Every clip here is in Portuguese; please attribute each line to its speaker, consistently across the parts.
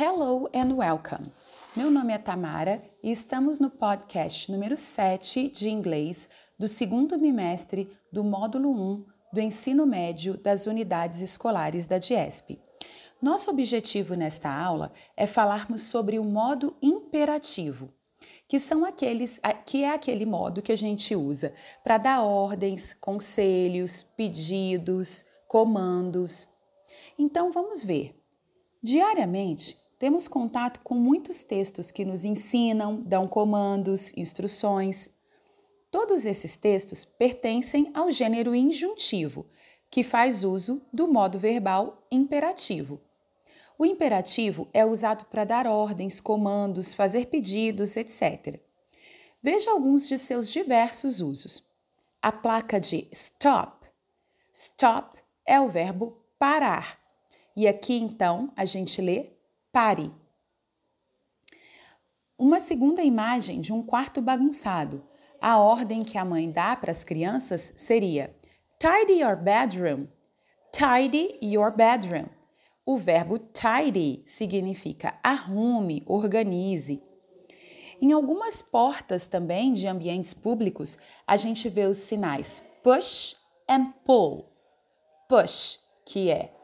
Speaker 1: Hello and welcome. Meu nome é Tamara e estamos no podcast número 7 de inglês do segundo bimestre do módulo 1 do ensino médio das unidades escolares da DIESP. Nosso objetivo nesta aula é falarmos sobre o modo imperativo, que são aqueles que é aquele modo que a gente usa para dar ordens, conselhos, pedidos, comandos. Então vamos ver. Diariamente, temos contato com muitos textos que nos ensinam, dão comandos, instruções. Todos esses textos pertencem ao gênero injuntivo, que faz uso do modo verbal imperativo. O imperativo é usado para dar ordens, comandos, fazer pedidos, etc. Veja alguns de seus diversos usos. A placa de stop. Stop é o verbo parar e aqui então a gente lê pare. Uma segunda imagem de um quarto bagunçado. A ordem que a mãe dá para as crianças seria tidy your bedroom. Tidy your bedroom. O verbo tidy significa arrume, organize. Em algumas portas também de ambientes públicos, a gente vê os sinais push and pull. Push, que é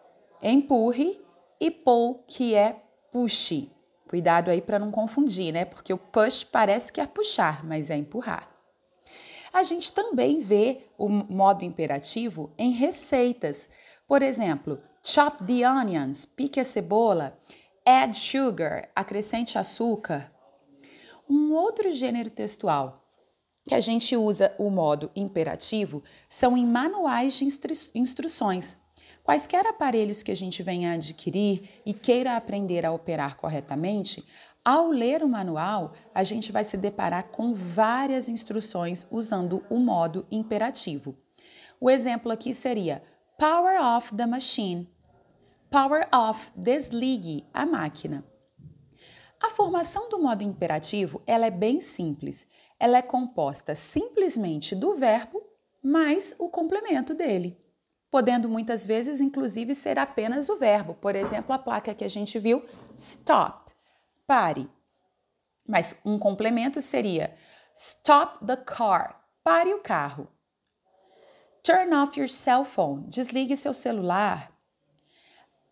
Speaker 1: empurre, e pull, que é puxe. Cuidado aí para não confundir, né? Porque o push parece que é puxar, mas é empurrar. A gente também vê o modo imperativo em receitas. Por exemplo, chop the onions, pique a cebola, add sugar, acrescente açúcar. Um outro gênero textual que a gente usa o modo imperativo são em manuais de instru instruções. Quaisquer aparelhos que a gente venha adquirir e queira aprender a operar corretamente, ao ler o manual, a gente vai se deparar com várias instruções usando o modo imperativo. O exemplo aqui seria Power off the machine. Power off, desligue a máquina. A formação do modo imperativo ela é bem simples. Ela é composta simplesmente do verbo mais o complemento dele podendo muitas vezes, inclusive, ser apenas o verbo. Por exemplo, a placa que a gente viu, stop, pare. Mas um complemento seria stop the car, pare o carro. Turn off your cell phone, desligue seu celular.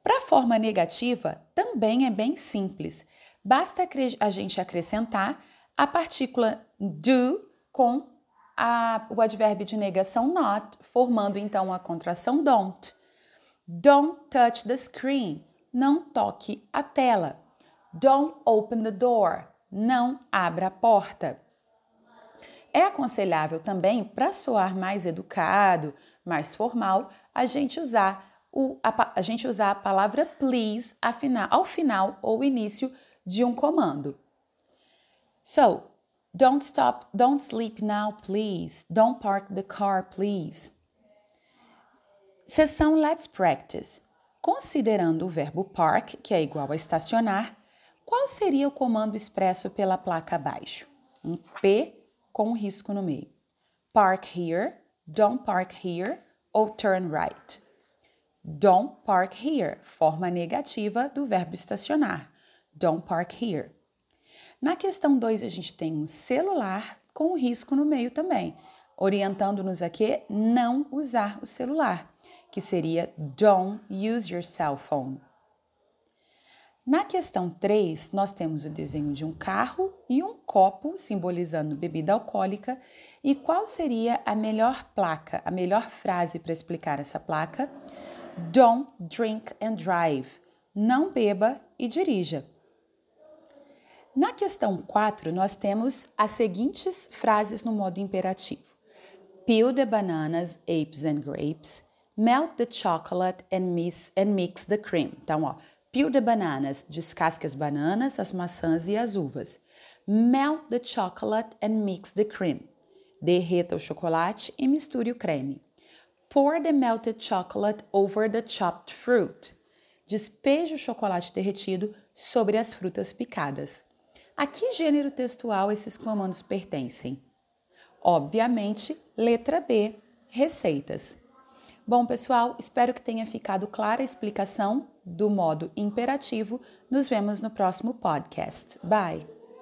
Speaker 1: Para a forma negativa, também é bem simples. Basta a gente acrescentar a partícula do com a, o advérbio de negação not, formando então a contração don't. Don't touch the screen. Não toque a tela. Don't open the door. Não abra a porta. É aconselhável também, para soar mais educado, mais formal, a gente usar, o, a, a, gente usar a palavra please ao final ou início de um comando. So, Don't stop, don't sleep now, please. Don't park the car, please. Seção Let's Practice. Considerando o verbo park, que é igual a estacionar, qual seria o comando expresso pela placa abaixo? Um P com um risco no meio. Park here, don't park here ou turn right. Don't park here, forma negativa do verbo estacionar. Don't park here. Na questão 2, a gente tem um celular com risco no meio também, orientando-nos a que não usar o celular, que seria don't use your cell phone. Na questão 3, nós temos o desenho de um carro e um copo simbolizando bebida alcoólica. E qual seria a melhor placa, a melhor frase para explicar essa placa? Don't drink and drive. Não beba e dirija. Na questão 4, nós temos as seguintes frases no modo imperativo: Peel the bananas, apes and grapes. Melt the chocolate and mix, and mix the cream. Então, ó, peel the bananas, descasque as bananas, as maçãs e as uvas. Melt the chocolate and mix the cream. Derreta o chocolate e misture o creme. Pour the melted chocolate over the chopped fruit. Despeje o chocolate derretido sobre as frutas picadas. A que gênero textual esses comandos pertencem? Obviamente, letra B, receitas. Bom, pessoal, espero que tenha ficado clara a explicação do modo imperativo. Nos vemos no próximo podcast. Bye!